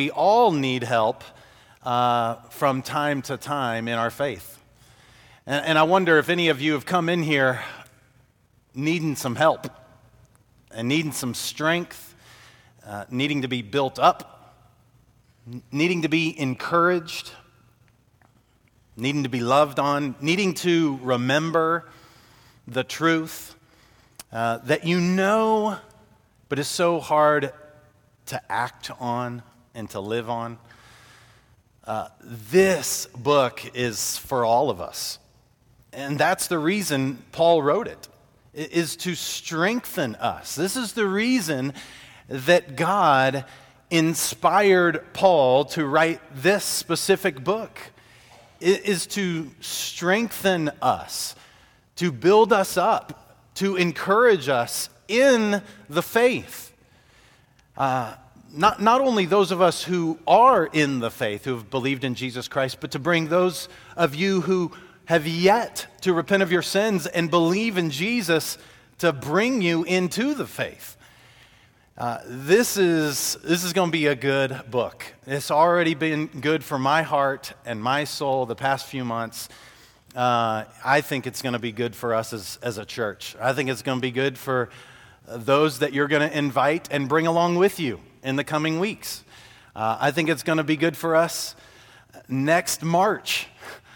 We all need help uh, from time to time in our faith. And, and I wonder if any of you have come in here needing some help and needing some strength, uh, needing to be built up, needing to be encouraged, needing to be loved on, needing to remember the truth uh, that you know, but is so hard to act on and to live on. Uh, this book is for all of us. And that's the reason Paul wrote it, is to strengthen us. This is the reason that God inspired Paul to write this specific book, is to strengthen us, to build us up, to encourage us in the faith. Uh, not, not only those of us who are in the faith, who have believed in Jesus Christ, but to bring those of you who have yet to repent of your sins and believe in Jesus to bring you into the faith. Uh, this is, this is going to be a good book. It's already been good for my heart and my soul the past few months. Uh, I think it's going to be good for us as, as a church. I think it's going to be good for those that you're going to invite and bring along with you in the coming weeks. Uh, I think it's going to be good for us next March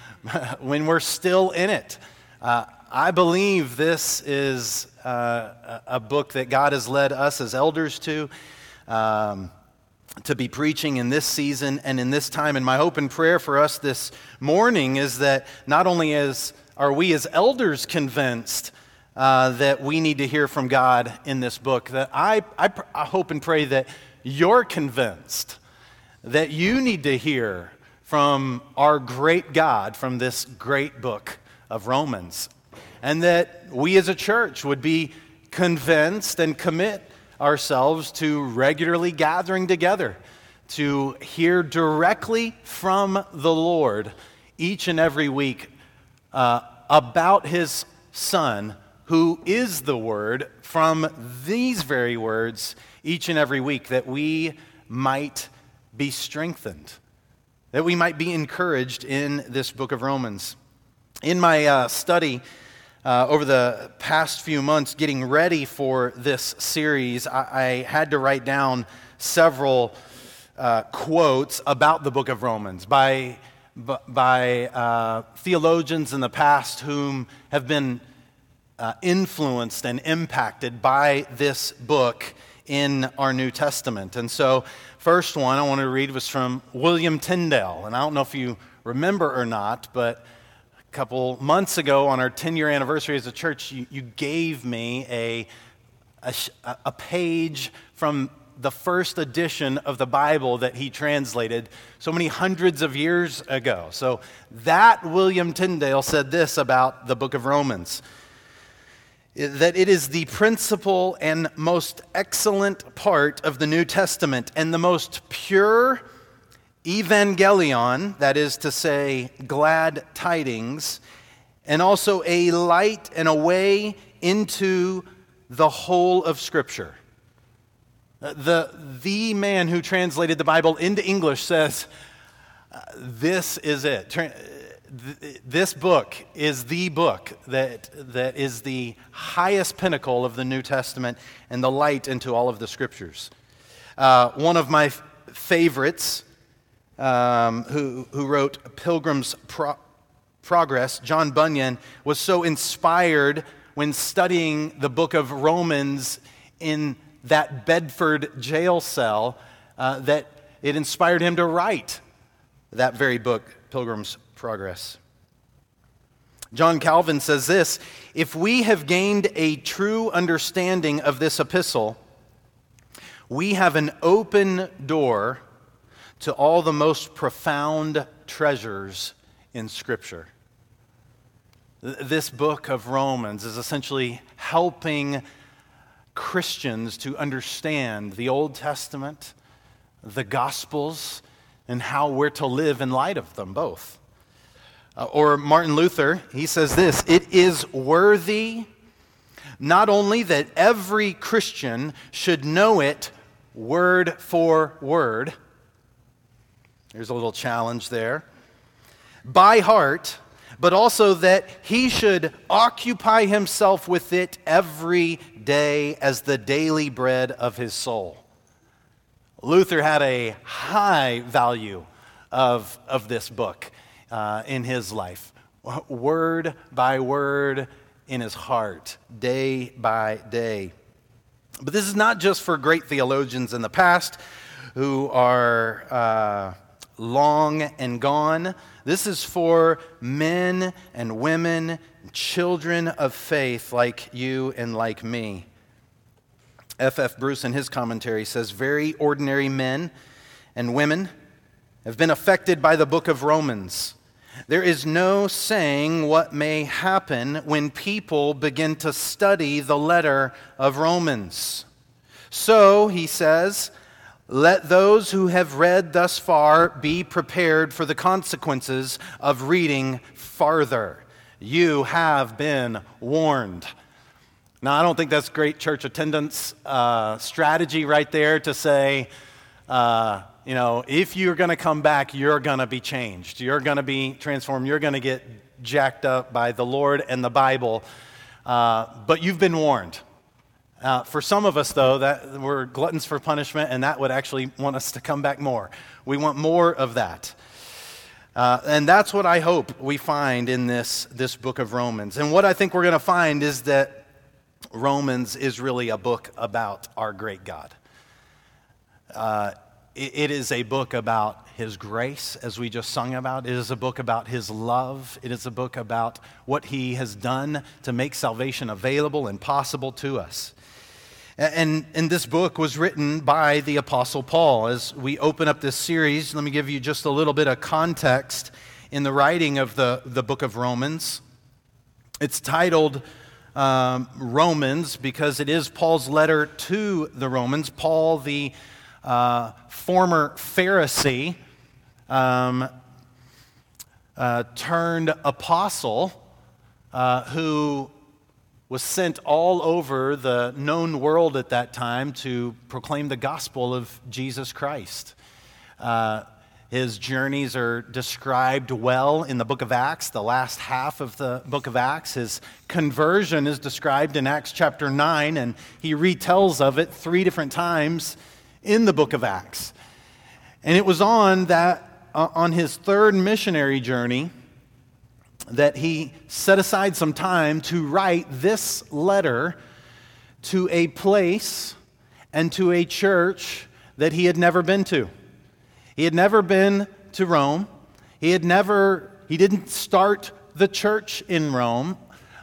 when we're still in it. Uh, I believe this is uh, a book that God has led us as elders to. Um, to be preaching in this season and in this time. And my hope and prayer for us this morning is that not only as are we as elders convinced uh, that we need to hear from God in this book, that I, I, I hope and pray that you're convinced that you need to hear from our great God from this great book of Romans. And that we as a church would be convinced and commit ourselves to regularly gathering together to hear directly from the Lord each and every week uh, about His Son, who is the Word, from these very words each and every week that we might be strengthened, that we might be encouraged in this book of Romans. In my uh, study uh, over the past few months, getting ready for this series, I, I had to write down several uh, quotes about the book of Romans by, by uh, theologians in the past whom have been uh, influenced and impacted by this book in our New Testament. And so, first one I want to read was from William Tyndale. And I don't know if you remember or not, but a couple months ago on our 10 year anniversary as a church, you, you gave me a, a, a page from the first edition of the Bible that he translated so many hundreds of years ago. So, that William Tyndale said this about the book of Romans that it is the principal and most excellent part of the New Testament and the most pure evangelion, that is to say, glad tidings, and also a light and a way into the whole of Scripture. Uh, the, the man who translated the Bible into English says, uh, This is it this book is the book that, that is the highest pinnacle of the New Testament and the light into all of the scriptures. Uh, one of my f- favorites, um, who, who wrote Pilgrim's Pro- Progress, John Bunyan, was so inspired when studying the book of Romans in that Bedford jail cell uh, that it inspired him to write that very book, Pilgrim's progress. John Calvin says this If we have gained a true understanding of this epistle, we have an open door to all the most profound treasures in Scripture. This book of Romans is essentially helping Christians to understand the Old Testament, the Gospels, and how we're to live in light of them both. Uh, or Martin Luther, he says this It is worthy not only that every Christian should know it word for word, There's a little challenge there. By heart, but also that he should occupy himself with it every day as the daily bread of his soul. Luther had a high value of, of this book uh, in his life, word by word in his heart, day by day. But this is not just for great theologians in the past who are uh, long and gone. This is for men and women, children of faith like you and like me. F.F. F. Bruce, in his commentary, says very ordinary men and women have been affected by the book of Romans. There is no saying what may happen when people begin to study the letter of Romans. So, he says, let those who have read thus far be prepared for the consequences of reading farther. You have been warned. Now, I don't think that's great church attendance uh, strategy right there to say, uh, you know, if you're going to come back, you're going to be changed. You're going to be transformed. You're going to get jacked up by the Lord and the Bible. Uh, but you've been warned. Uh, for some of us, though, that we're gluttons for punishment, and that would actually want us to come back more. We want more of that. Uh, and that's what I hope we find in this, this book of Romans. And what I think we're going to find is that Romans is really a book about our great God. Uh, it, is a book about His grace, as we just sung about. It is a book about His love. It is a book about what He has done to make salvation available and possible to us. And, and this book was written by the Apostle Paul. As we open up this series, let me give you just a little bit of context in the writing of the, the book of Romans. It's titled um, Romans because it is Paul's letter to the Romans. Paul, the uh, former Pharisee, um, uh, turned apostle, uh, who was sent all over the known world at that time to proclaim the gospel of Jesus Christ. Uh, his journeys are described well in the book of Acts, the last half of the book of Acts. His conversion is described in Acts chapter 9, and he retells of it three different times in the book of Acts. And it was on that, uh, on his third missionary journey, that he set aside some time to write this letter to a place and to a church that he had never been to. He had never been to Rome. He had never, he didn't start the church in Rome,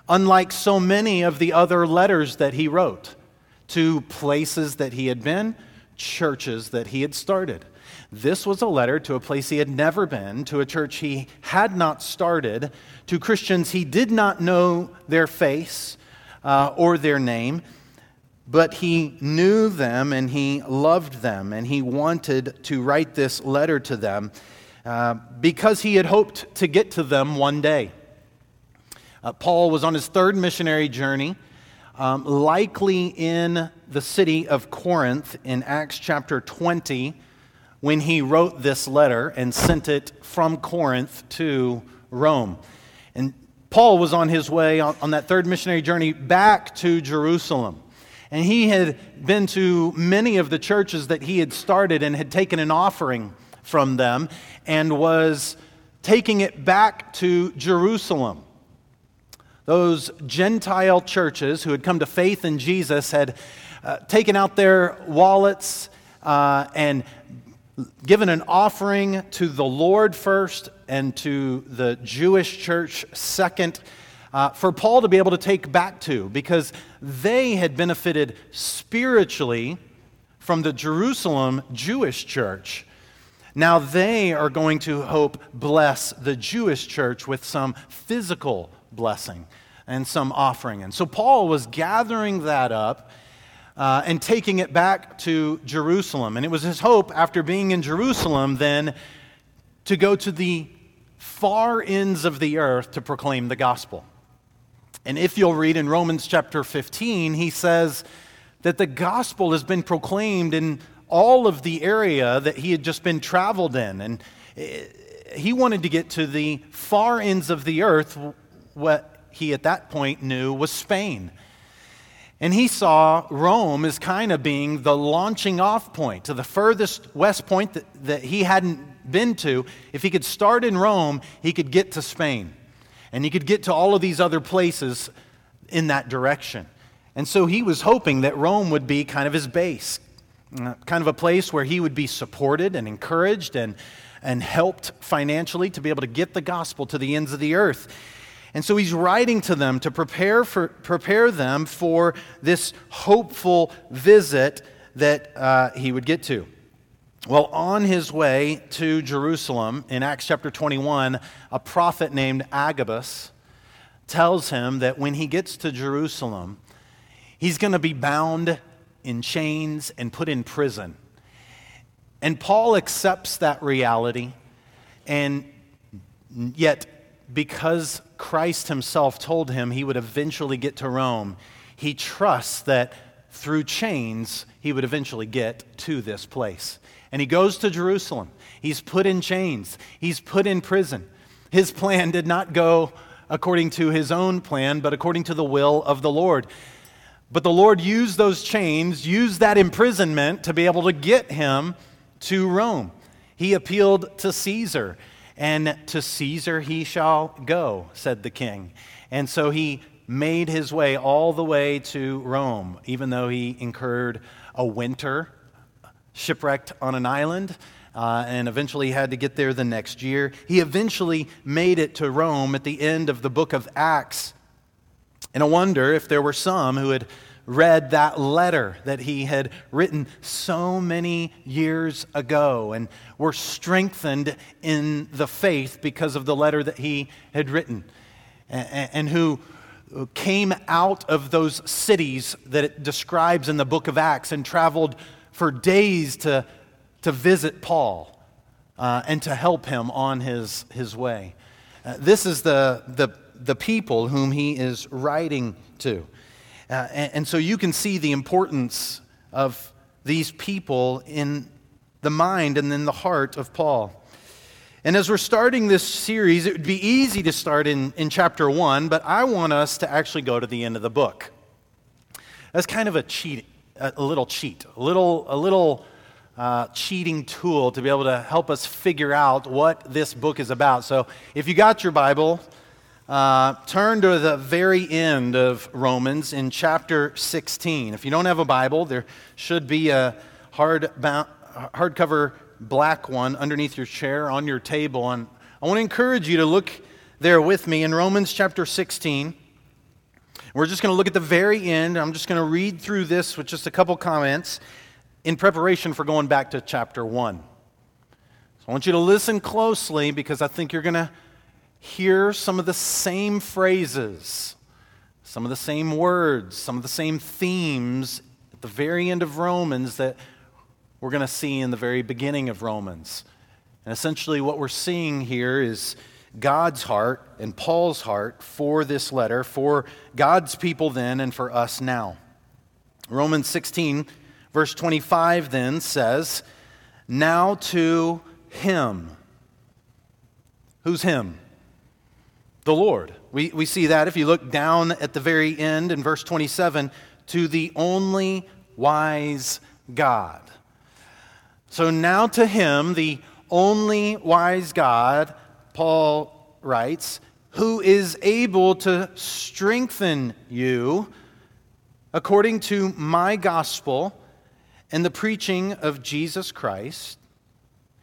unlike so many of the other letters that he wrote to places that he had been, churches that he had started. This was a letter to a place he had never been, to a church he had not started, to Christians he did not know their face uh, or their name but he knew them and he loved them and he wanted to write this letter to them uh, because he had hoped to get to them one day. Uh, Paul was on his third missionary journey, um, likely in the city of Corinth in Acts chapter 20, when he wrote this letter and sent it from Corinth to Rome. And Paul was on his way on, on that third missionary journey back to Jerusalem. And he had been to many of the churches that he had started and had taken an offering from them and was taking it back to Jerusalem. Those Gentile churches who had come to faith in Jesus had uh, taken out their wallets uh, and given an offering to the Lord first and to the Jewish church second uh, for Paul to be able to take back to because they had benefited spiritually from the Jerusalem Jewish church. Now they are going to hope bless the Jewish church with some physical blessing and some offering. And so Paul was gathering that up uh, and taking it back to Jerusalem. And it was his hope, after being in Jerusalem, then to go to the far ends of the earth to proclaim the gospel. And if you'll read in Romans chapter 15, he says that the gospel has been proclaimed in all of the area that he had just been traveled in. And eh, he wanted to get to the far ends of the earth, what he at that point knew was Spain. And he saw Rome as kind of being the launching off point to the furthest west point that, that he hadn't been to. If he could start in Rome, he could get to Spain. And he could get to all of these other places in that direction. And so he was hoping that Rome would be kind of his base, kind of a place where he would be supported and encouraged and, and helped financially to be able to get the gospel to the ends of the earth. And so he's writing to them to prepare, for, prepare them for this hopeful visit that uh, he would get to. Well, on his way to Jerusalem in Acts chapter 21, a prophet named Agabus tells him that when he gets to Jerusalem, he's going to be bound in chains and put in prison. And Paul accepts that reality, and yet, because Christ himself told him he would eventually get to Rome, he trusts that through chains, he would eventually get to this place. And he goes to Jerusalem. He's put in chains, he's put in prison. His plan did not go according to his own plan, but according to the will of the Lord. But the Lord used those chains, used that imprisonment to be able to get him to Rome. He appealed to Caesar, and to Caesar he shall go, said the king. And so he made his way all the way to Rome, even though he incurred a winter shipwrecked on an island, uh, and eventually had to get there the next year. He eventually made it to Rome at the end of the book of Acts. And I wonder if there were some who had read that letter that he had written so many years ago and were strengthened in the faith because of the letter that he had written, and, who came out of those cities that it describes in the book of Acts and traveled for days to, to visit Paul uh, and to help him on his, his way. Uh, this is the, the, the people whom he is writing to. Uh, and, and so you can see the importance of these people in the mind and in the heart of Paul. And as we're starting this series, it would be easy to start in, in chapter one, but I want us to actually go to the end of the book. That's kind of a cheat, a, little cheat, a little, a little uh, cheating tool to be able to help us figure out what this book is about. So if you got your Bible, uh, turn to the very end of Romans in chapter 16. If you don't have a Bible, there should be a hard hardcover black one underneath your chair on your table. And I want to encourage you to look there with me in Romans chapter 16. We're just going to look at the very end. I'm just going to read through this with just a couple comments in preparation for going back to chapter 1. So I want you to listen closely because I think you're going to hear some of the same phrases, some of the same words, some of the same themes at the very end of Romans that we're going to see in the very beginning of Romans. And essentially, what we're seeing here is God's heart and Paul's heart for this letter, for God's people then and for us now. Romans 16, verse 25 then says, Now to him. Who's him? The Lord. We, we see that if you look down at the very end in verse 27 to the only wise God. So now to him, the only wise God, Paul writes, who is able to strengthen you according to my gospel and the preaching of Jesus Christ,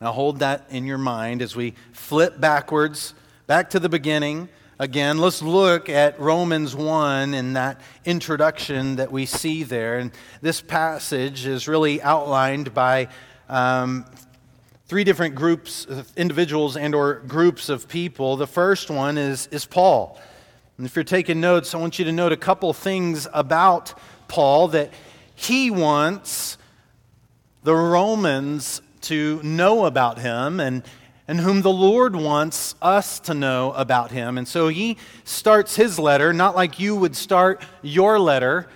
Now hold that in your mind as we flip backwards, back to the beginning again, let's look at Romans 1 and that introduction that we see there. And this passage is really outlined by um, three different groups individuals and or groups of people. The first one is, is Paul. And if you're taking notes, I want you to note a couple things about Paul that he wants the Romans to know about him and, and whom the Lord wants us to know about him. And so he starts his letter, not like you would start your letter,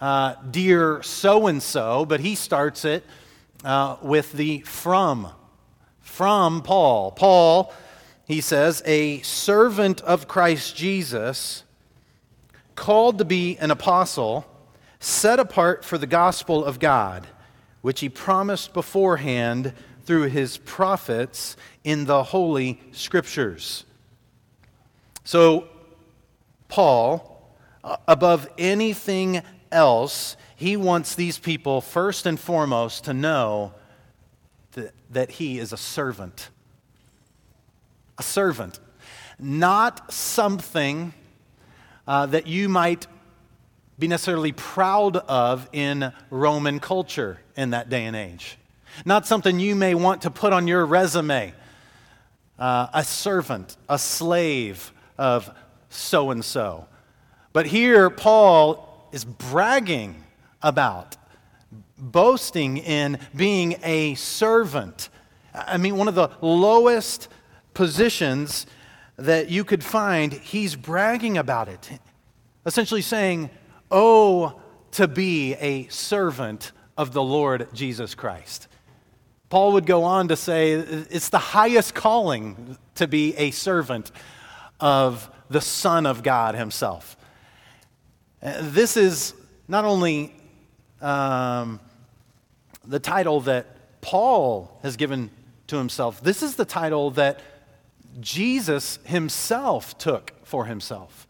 uh, dear so and so, but he starts it uh, with the from. From Paul. Paul, he says, a servant of Christ Jesus, called to be an apostle, set apart for the gospel of God, which he promised beforehand through his prophets in the Holy Scriptures. So, Paul, uh, above anything else, he wants these people, first and foremost, to know that, that he is a servant. A servant. Not something uh, that you might be necessarily proud of in Roman culture in that day and age. Not something you may want to put on your resume uh, a servant, a slave of so and so. But here, Paul is bragging about, boasting in being a servant. I mean, one of the lowest positions that you could find, he's bragging about it. Essentially saying, Oh, to be a servant of the Lord Jesus Christ. Paul would go on to say it's the highest calling to be a servant of the Son of God Himself. This is not only um, the title that Paul has given to himself, this is the title that Jesus Himself took for Himself.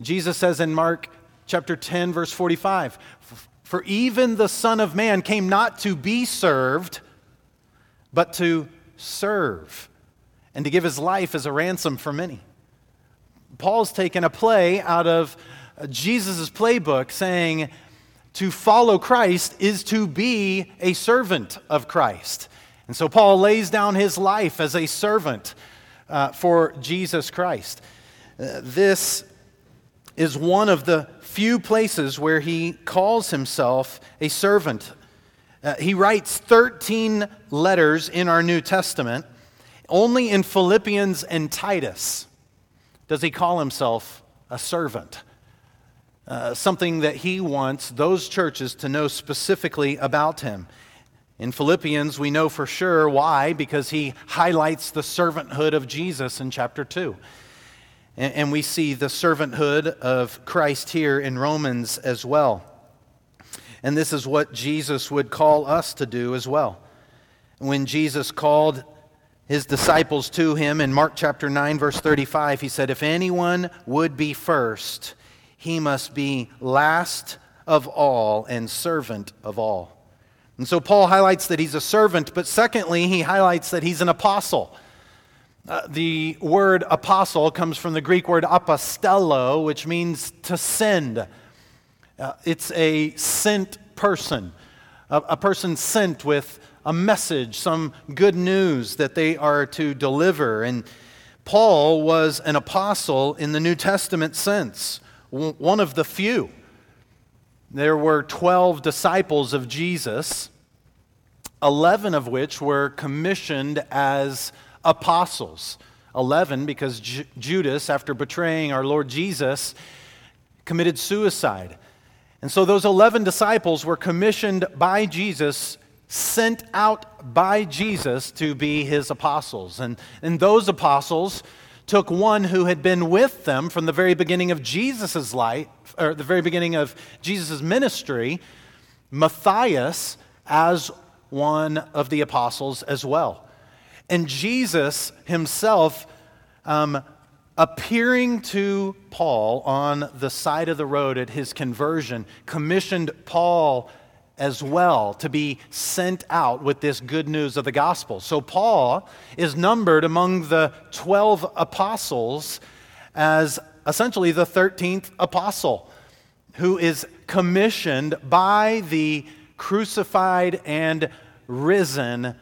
Jesus says in Mark chapter 10, verse 45, For even the Son of Man came not to be served but to serve and to give his life as a ransom for many. Paul's taken a play out of Jesus' playbook saying to follow Christ is to be a servant of Christ. And so Paul lays down his life as a servant uh, for Jesus Christ. Uh, this is one of the few places where he calls himself a servant uh, he writes 13 letters in our New Testament. Only in Philippians and Titus does he call himself a servant. Uh, something that he wants those churches to know specifically about him. In Philippians, we know for sure why, because he highlights the servanthood of Jesus in chapter 2. And, and we see the servanthood of Christ here in Romans as well. And this is what Jesus would call us to do as well. When Jesus called his disciples to him in Mark chapter 9, verse 35, he said, If anyone would be first, he must be last of all and servant of all. And so Paul highlights that he's a servant, but secondly, he highlights that he's an apostle. Uh, the word apostle comes from the Greek word apostello, which means to send uh, it's a sent person, a, a person sent with a message, some good news that they are to deliver. And Paul was an apostle in the New Testament sense, one of the few. There were 12 disciples of Jesus, 11 of which were commissioned as apostles. 11 because J- Judas, after betraying our Lord Jesus, committed suicide. And so those 11 disciples were commissioned by Jesus, sent out by Jesus to be his apostles. And, and those apostles took one who had been with them from the very beginning of Jesus' life, or the very beginning of Jesus' ministry, Matthias, as one of the apostles as well. And Jesus himself um, appearing to Paul on the side of the road at his conversion, commissioned Paul as well to be sent out with this good news of the gospel. So Paul is numbered among the 12 apostles as essentially the 13th apostle who is commissioned by the crucified and risen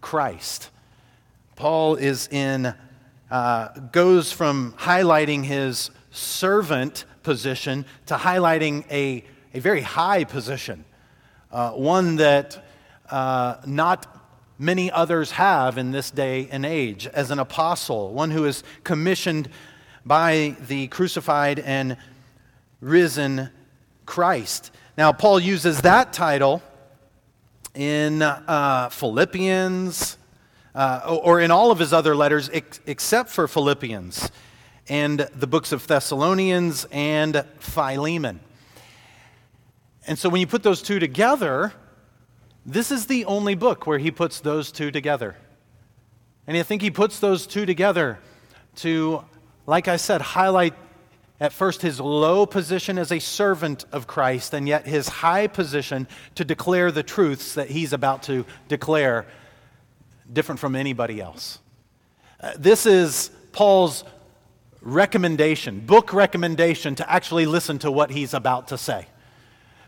Christ. Paul is in, uh, goes from highlighting his servant position to highlighting a, a very high position, uh, one that uh, not many others have in this day and age as an apostle, one who is commissioned by the crucified and risen Christ. Now, Paul uses that title in uh, Philippians uh, or in all of his other letters ex- except for Philippians and the books of Thessalonians and Philemon. And so when you put those two together, this is the only book where he puts those two together. And I think he puts those two together to, like I said, highlight at first his low position as a servant of Christ, and yet his high position to declare the truths that he's about to declare, different from anybody else. Uh, this is Paul's recommendation, book recommendation to actually listen to what he's about to say.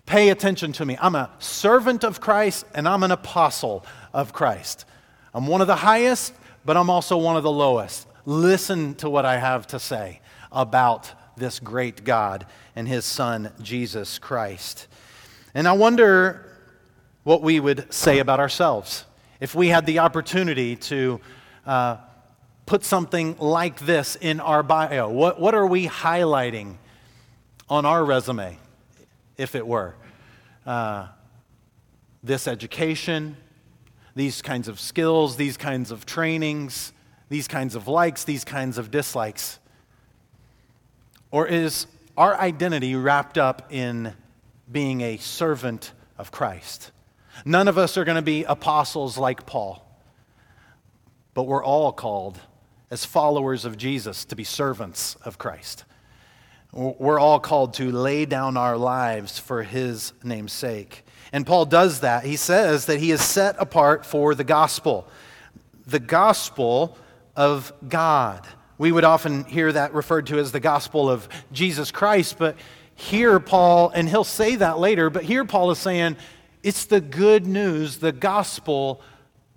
Pay attention to me. I'm a servant of Christ and I'm an apostle of Christ. I'm one of the highest, but I'm also one of the lowest. Listen to what I have to say about this great God and his son, Jesus Christ. And I wonder what we would say about ourselves if we had the opportunity to uh, put something like this in our bio. What, what are we highlighting on our resume, if it were? uh, this education, these kinds of skills, these kinds of trainings, these kinds of likes, these kinds of dislikes? Or is our identity wrapped up in being a servant of Christ? None of us are going to be apostles like Paul, but we're all called as followers of Jesus to be servants of Christ. We're all called to lay down our lives for his name's sake. And Paul does that. He says that he is set apart for the gospel, the gospel of God. We would often hear that referred to as the gospel of Jesus Christ, but here Paul, and he'll say that later, but here Paul is saying it's the good news, the gospel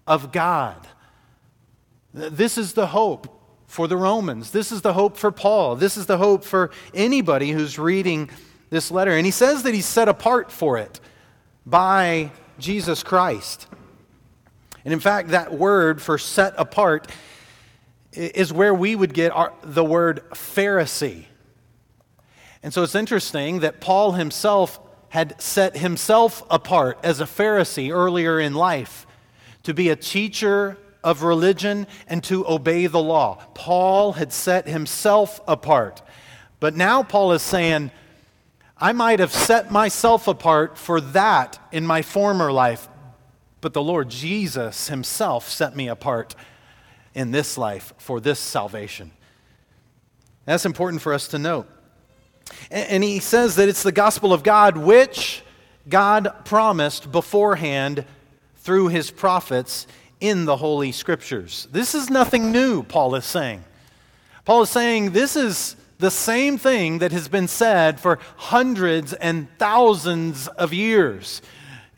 of God. This is the hope for the Romans. This is the hope for Paul. This is the hope for anybody who's reading this letter. And he says that he's set apart for it by Jesus Christ. And in fact, that word for set apart is where we would get our, the word Pharisee. And so it's interesting that Paul himself had set himself apart as a Pharisee earlier in life to be a teacher of religion and to obey the law. Paul had set himself apart. But now Paul is saying, I might have set myself apart for that in my former life, but the Lord Jesus himself set me apart in this life for this salvation. That's important for us to note. And he says that it's the gospel of God which God promised beforehand through his prophets in the Holy Scriptures. This is nothing new, Paul is saying. Paul is saying this is the same thing that has been said for hundreds and thousands of years.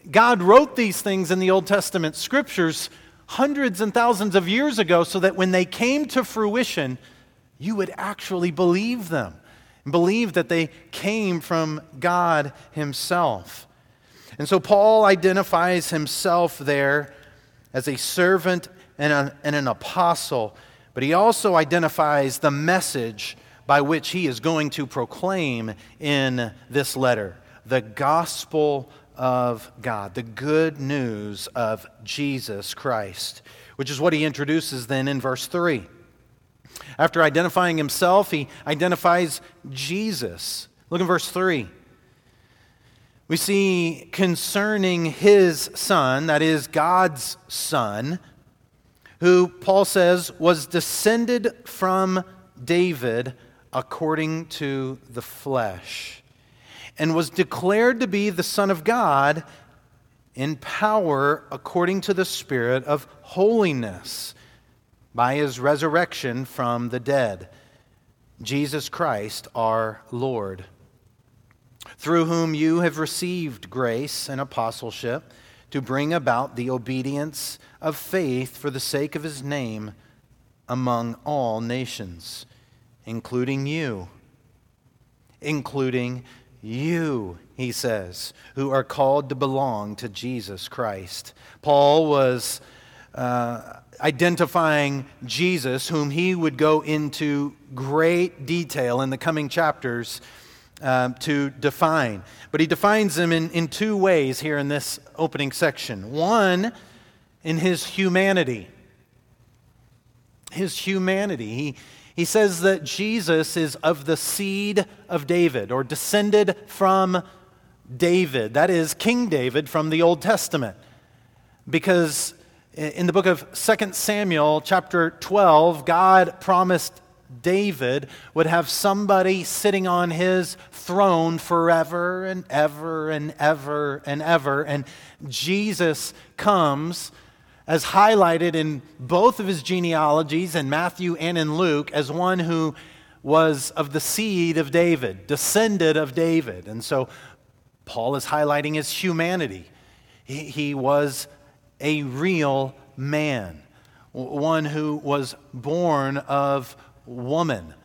God wrote these things in the Old Testament scriptures hundreds and thousands of years ago so that when they came to fruition, you would actually believe them and believe that they came from God Himself. And so Paul identifies himself there as a servant and, a, and an apostle, but he also identifies the message by which he is going to proclaim in this letter the gospel of God, the good news of Jesus Christ, which is what he introduces then in verse 3. After identifying himself, he identifies Jesus. Look in verse 3 we see concerning his son, that is God's son, who Paul says was descended from David according to the flesh, and was declared to be the Son of God in power according to the Spirit of holiness by his resurrection from the dead. Jesus Christ our Lord, through whom you have received grace and apostleship to bring about the obedience of faith for the sake of his name among all nations, including you. Including you, he says, who are called to belong to Jesus Christ. Paul was uh, identifying Jesus, whom he would go into great detail in the coming chapters uh, to define. But he defines him in, in two ways here in this opening section. One, in his humanity. His humanity. He, he says that Jesus is of the seed of David, or descended from David. That is, King David from the Old Testament. Because in the book of 2 Samuel, chapter 12, God promised David would have somebody sitting on his throne forever and ever and ever and ever. And Jesus comes, as highlighted in both of his genealogies, in Matthew and in Luke, as one who was of the seed of David, descended of David. And so Paul is highlighting his humanity. He, he was a real man, one who was born of woman,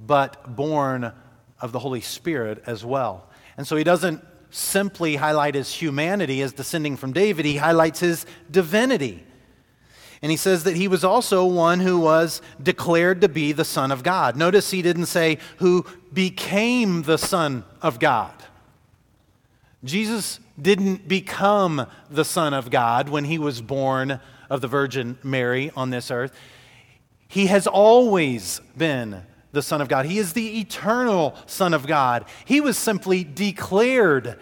but born of the Holy Spirit as well. And so he doesn't simply highlight his humanity as descending from David, he highlights his divinity. And he says that he was also one who was declared to be the Son of God. Notice he didn't say who became the Son of God. Jesus didn't become the Son of God when he was born of the Virgin Mary on this earth. He has always been the Son of God. He is the eternal Son of God. He was simply declared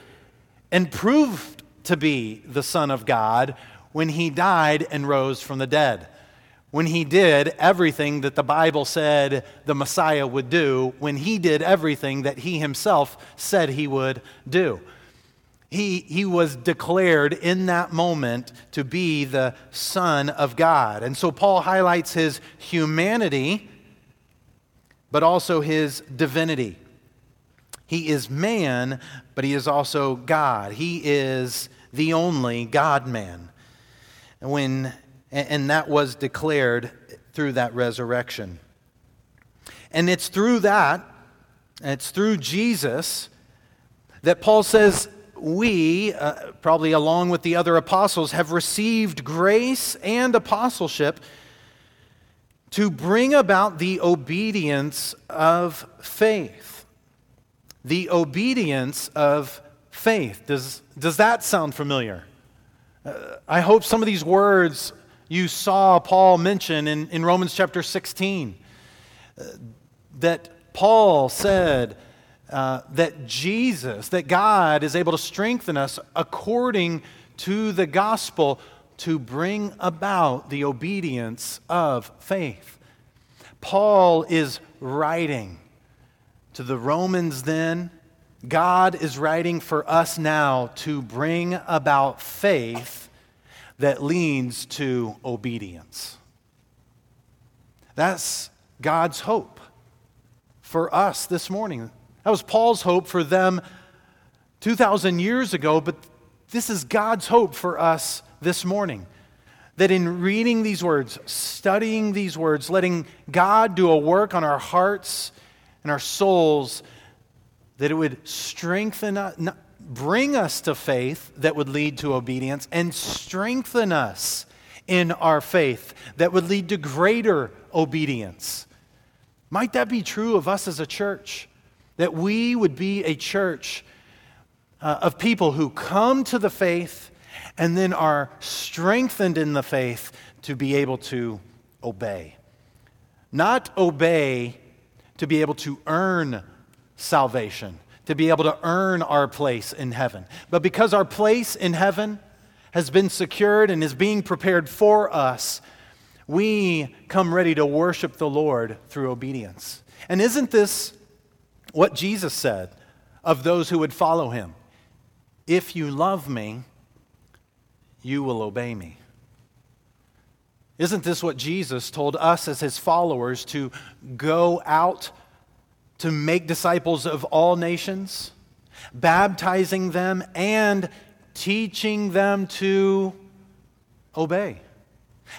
and proved to be the Son of God when he died and rose from the dead. When he did everything that the Bible said the Messiah would do, when he did everything that he himself said he would do he, he was declared in that moment to be the Son of God. And so Paul highlights his humanity, but also his divinity. He is man, but he is also God. He is the only God man. When, and that was declared through that resurrection. And it's through that, and it's through Jesus, that Paul says we, uh, probably along with the other apostles, have received grace and apostleship to bring about the obedience of faith. The obedience of faith. Does, does that sound familiar? Uh, I hope some of these words you saw Paul mention in, in Romans chapter 16. Uh, that Paul said, uh, that Jesus, that God is able to strengthen us according to the gospel to bring about the obedience of faith. Paul is writing to the Romans then. God is writing for us now to bring about faith that leads to obedience. That's God's hope for us this morning. That was Paul's hope for them 2,000 years ago, but this is God's hope for us this morning. That in reading these words, studying these words, letting God do a work on our hearts and our souls, that it would strengthen us, bring us to faith that would lead to obedience, and strengthen us in our faith that would lead to greater obedience. Might that be true of us as a church? That we would be a church uh, of people who come to the faith and then are strengthened in the faith to be able to obey. Not obey to be able to earn salvation, to be able to earn our place in heaven, but because our place in heaven has been secured and is being prepared for us, we come ready to worship the Lord through obedience. And isn't this what Jesus said of those who would follow him If you love me, you will obey me. Isn't this what Jesus told us as his followers to go out to make disciples of all nations, baptizing them and teaching them to obey.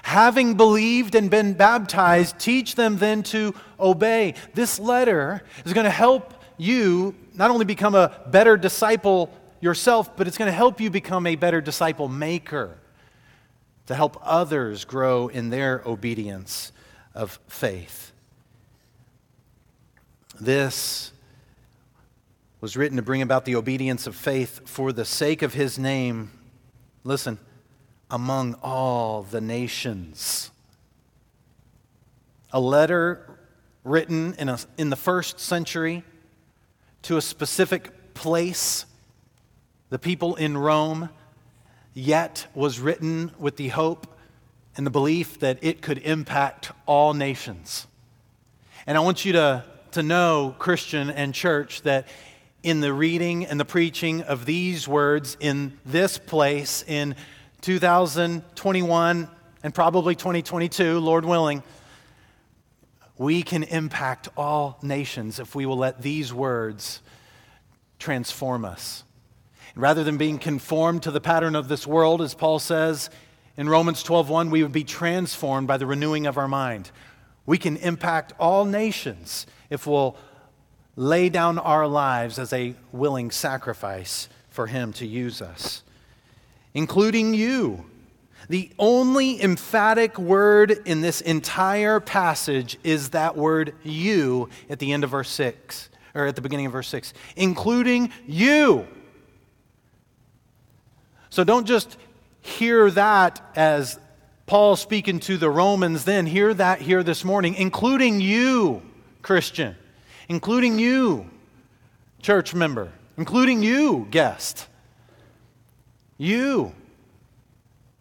Having believed and been baptized, teach them then to obey. This letter is going to help you not only become a better disciple yourself, but it's going to help you become a better disciple maker to help others grow in their obedience of faith. This was written to bring about the obedience of faith for the sake of his name. Listen, among all the nations. A letter written in, a, in the first century to a specific place, the people in Rome, yet was written with the hope and the belief that it could impact all nations. And I want you to, to know, Christian and church, that in the reading and the preaching of these words in this place in 2021 and probably 2022, Lord willing, we can impact all nations if we will let these words transform us. Rather than being conformed to the pattern of this world, as Paul says in Romans 12:1, we would be transformed by the renewing of our mind. We can impact all nations if we'll lay down our lives as a willing sacrifice for him to use us including you. The only emphatic word in this entire passage is that word you at the end of verse 6, or at the beginning of verse 6, including you. So don't just hear that as Paul speaking to the Romans then. Hear that here this morning, including you, Christian, including you, church member, including you, guest. You.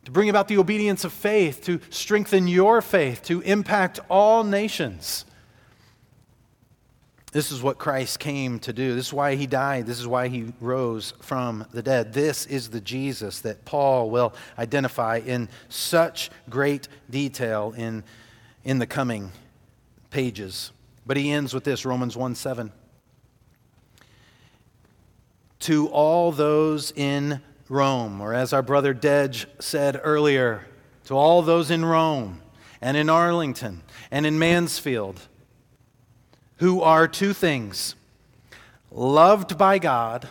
To bring about the obedience of faith, to strengthen your faith, to impact all nations. This is what Christ came to do. This is why he died. This is why he rose from the dead. This is the Jesus that Paul will identify in such great detail in, in the coming pages. But he ends with this Romans 1 7. To all those in Rome, or as our brother Dej said earlier, to all those in Rome and in Arlington and in Mansfield who are two things loved by God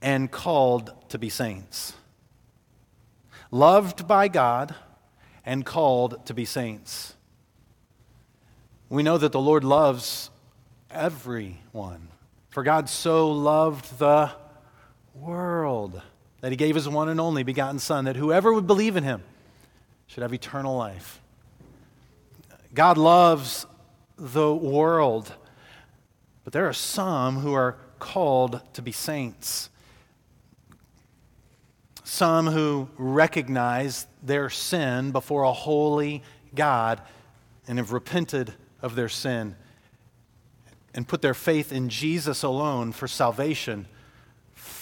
and called to be saints. Loved by God and called to be saints. We know that the Lord loves everyone. For God so loved the world that he gave his one and only begotten Son, that whoever would believe in him should have eternal life. God loves the world, but there are some who are called to be saints. Some who recognize their sin before a holy God and have repented of their sin and put their faith in Jesus alone for salvation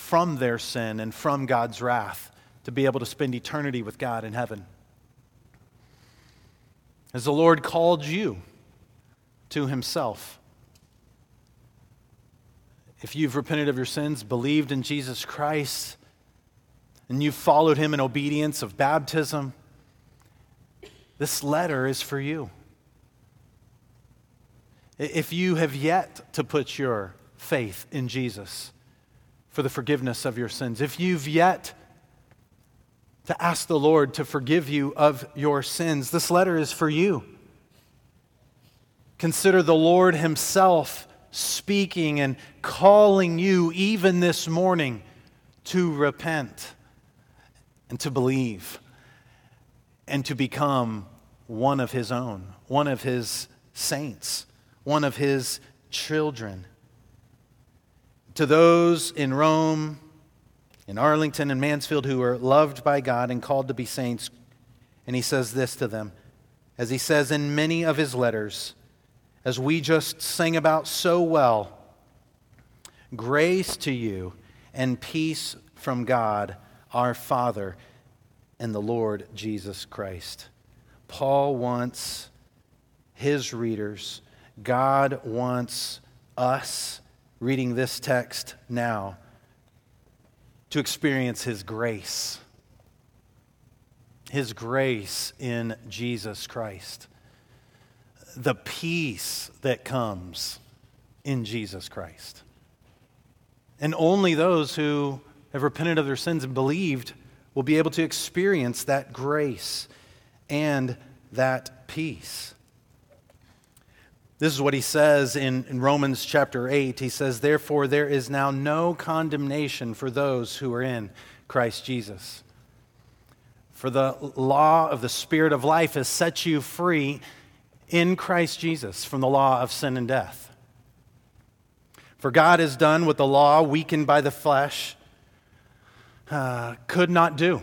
from their sin and from God's wrath to be able to spend eternity with God in heaven. As the Lord called you to Himself, if you've repented of your sins, believed in Jesus Christ, and you've followed Him in obedience of baptism, this letter is for you. If you have yet to put your faith in Jesus, for the forgiveness of your sins. If you've yet to ask the Lord to forgive you of your sins, this letter is for you. Consider the Lord Himself speaking and calling you, even this morning, to repent and to believe and to become one of His own, one of His saints, one of His children to those in Rome, in Arlington, and Mansfield who are loved by God and called to be saints. And he says this to them, as he says in many of his letters, as we just sang about so well grace to you and peace from God our Father and the Lord Jesus Christ. Paul wants his readers, God wants us reading this text now to experience His grace. His grace in Jesus Christ. The peace that comes in Jesus Christ. And only those who have repented of their sins and believed will be able to experience that grace and that peace. This is what he says in, in, Romans chapter 8. He says, Therefore, there is now no condemnation for those who are in Christ Jesus. For the law of the Spirit of life has set you free in Christ Jesus from the law of sin and death. For God has done what the law, weakened by the flesh, uh, could not do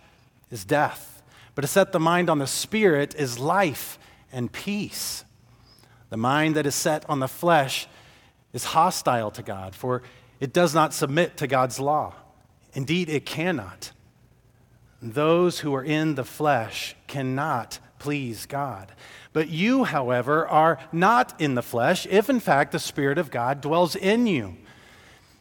is death, but to set the mind on the Spirit is life and peace. The mind that is set on the flesh is hostile to God, for it does not submit to God's law. Indeed, it cannot. Those who are in the flesh cannot please God. But you, however, are not in the flesh, if in fact the Spirit of God dwells in you.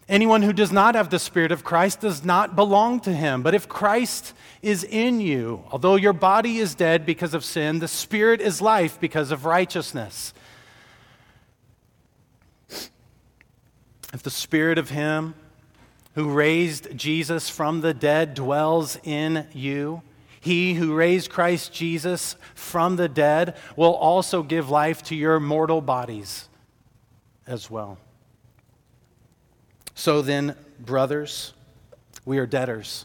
Anyone who does not have the Spirit of Christ does not belong to him. But if Christ is in you, although your body is dead because of sin, the Spirit is life because of righteousness. If the Spirit of Him who raised Jesus from the dead dwells in you, he who raised Christ Jesus from the dead will also give life to your mortal bodies as well. So then, brothers, we are debtors,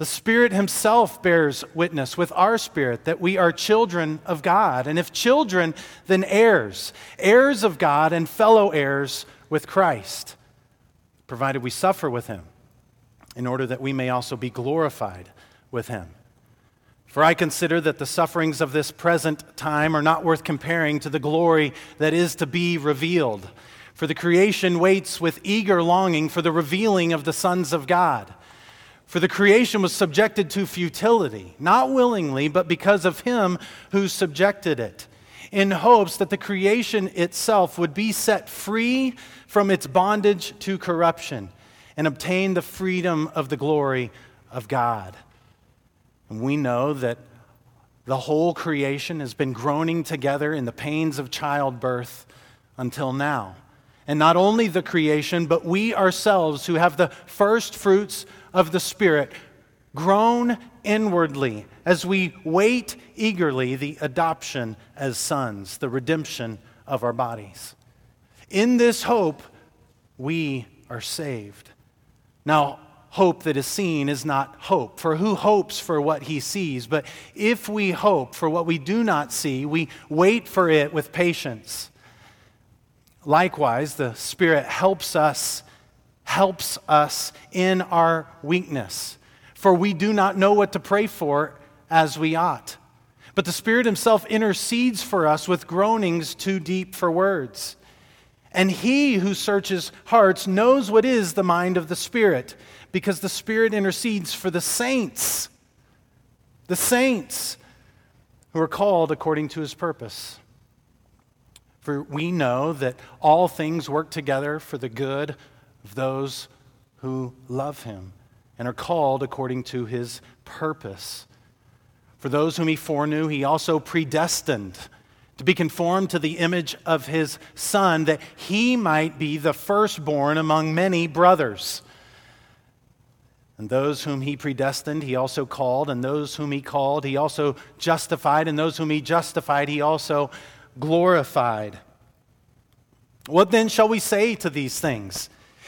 The Spirit Himself bears witness with our spirit that we are children of God. And if children, then heirs, heirs of God and fellow heirs with Christ, provided we suffer with Him, in order that we may also be glorified with Him. For I consider that the sufferings of this present time are not worth comparing to the glory that is to be revealed. For the creation waits with eager longing for the revealing of the sons of God. For the creation was subjected to futility, not willingly, but because of him who subjected it, in hopes that the creation itself would be set free from its bondage to corruption and obtain the freedom of the glory of God. And we know that the whole creation has been groaning together in the pains of childbirth until now. And not only the creation, but we ourselves who have the first fruits of the Spirit groan inwardly as we wait eagerly the adoption as sons, the redemption of our bodies. In this hope, we are saved. Now, hope that is seen is not hope. For who hopes for what he sees? But if we hope for what we do not see, we wait for it with patience. Likewise, the Spirit helps us helps us in our weakness. For we do not know what to pray for as we ought. But the Spirit Himself intercedes for us with groanings too deep for words. And He who searches hearts knows what is the mind of the Spirit because the Spirit intercedes for the saints, the saints who are called according to his purpose. For we know that all things work together for the good of those who love him and are called according to his purpose. For those whom he foreknew, he also predestined to be conformed to the image of his Son, that he might be the firstborn among many brothers. And those whom he predestined, he also called, and those whom he called, he also justified, and those whom he justified, he also glorified. What then shall we say to these things?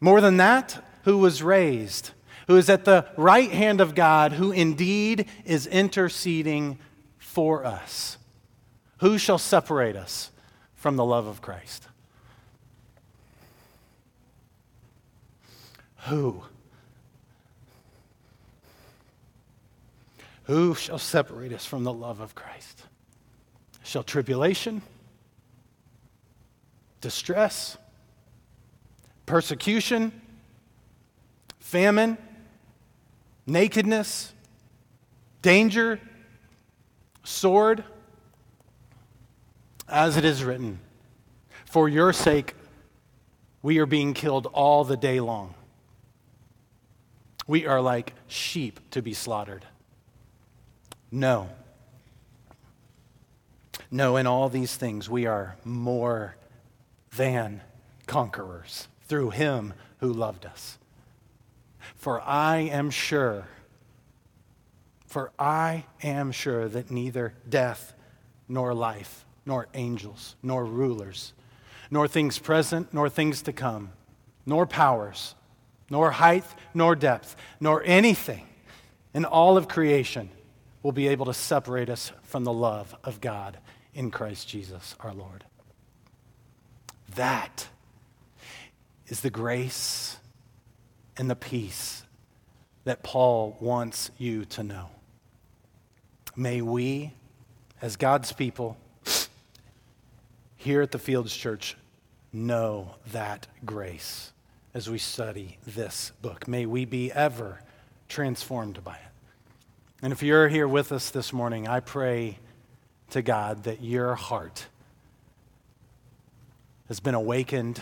More than that, who was raised, who is at the right hand of God, who indeed is interceding for us. Who shall separate us from the love of Christ? Who? Who shall separate us from the love of Christ? Shall tribulation, distress, persecution, famine, nakedness, danger, sword, as it is written, For your sake we are being killed all the day long. We are like sheep to be slaughtered. No. No, in all these things we are more than conquerors through him who loved us. For I am sure for I am sure that neither death, nor life, nor angels, nor rulers, nor things present, nor things to come, nor powers, nor height, nor depth, nor anything in all of creation will be able to separate us from the love of God in Christ Jesus our Lord. That is the grace and the peace that Paul wants you to know. May we, as God's people, here at the Fields Church, know that grace as we study this book. May we be ever transformed by it. And if you're here with us this morning, I pray to God that your heart has been awakened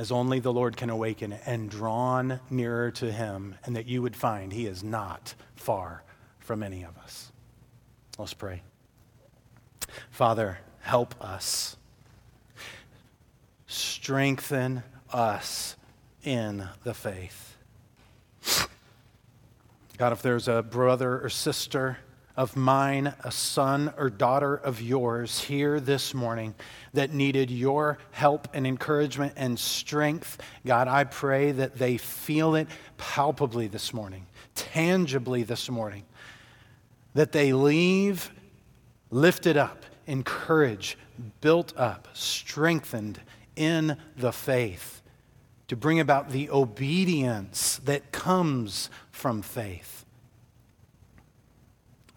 as only the Lord can awaken and drawn nearer to Him, and that you would find He is not far from any of us. Let's pray. Father, help us. Strengthen us in the faith. God, if there's a brother or sister of mine, a son or daughter of yours here this morning that needed your help and encouragement and strength, God, I pray that they feel it palpably this morning, tangibly this morning that they leave lifted up, encouraged, built up, strengthened in the faith to bring about the obedience that comes from faith.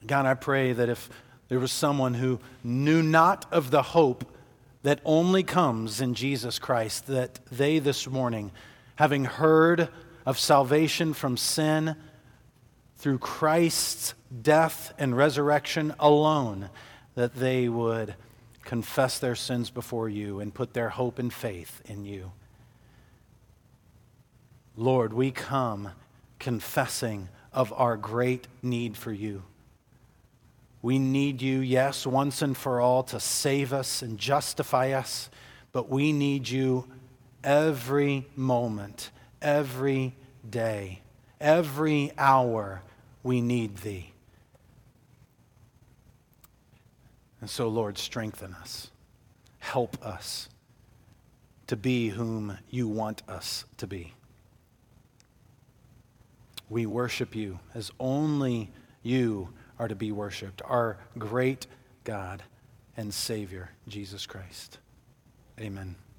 God, I pray that if there was someone who knew not of the hope that only comes in Jesus Christ, that they this morning, having heard of salvation from sin, through Christ's death and resurrection alone that they would confess their sins before you and put their hope and faith in you. Lord, we come confessing of our great need for you. We need you, yes, once and for all to save us and justify us, but we need you every moment, every day, every hour we need thee. And so, Lord, strengthen us. Help us to be whom you want us to be. We worship you as only you are to be worshiped, our great God and Savior, Jesus Christ. Amen.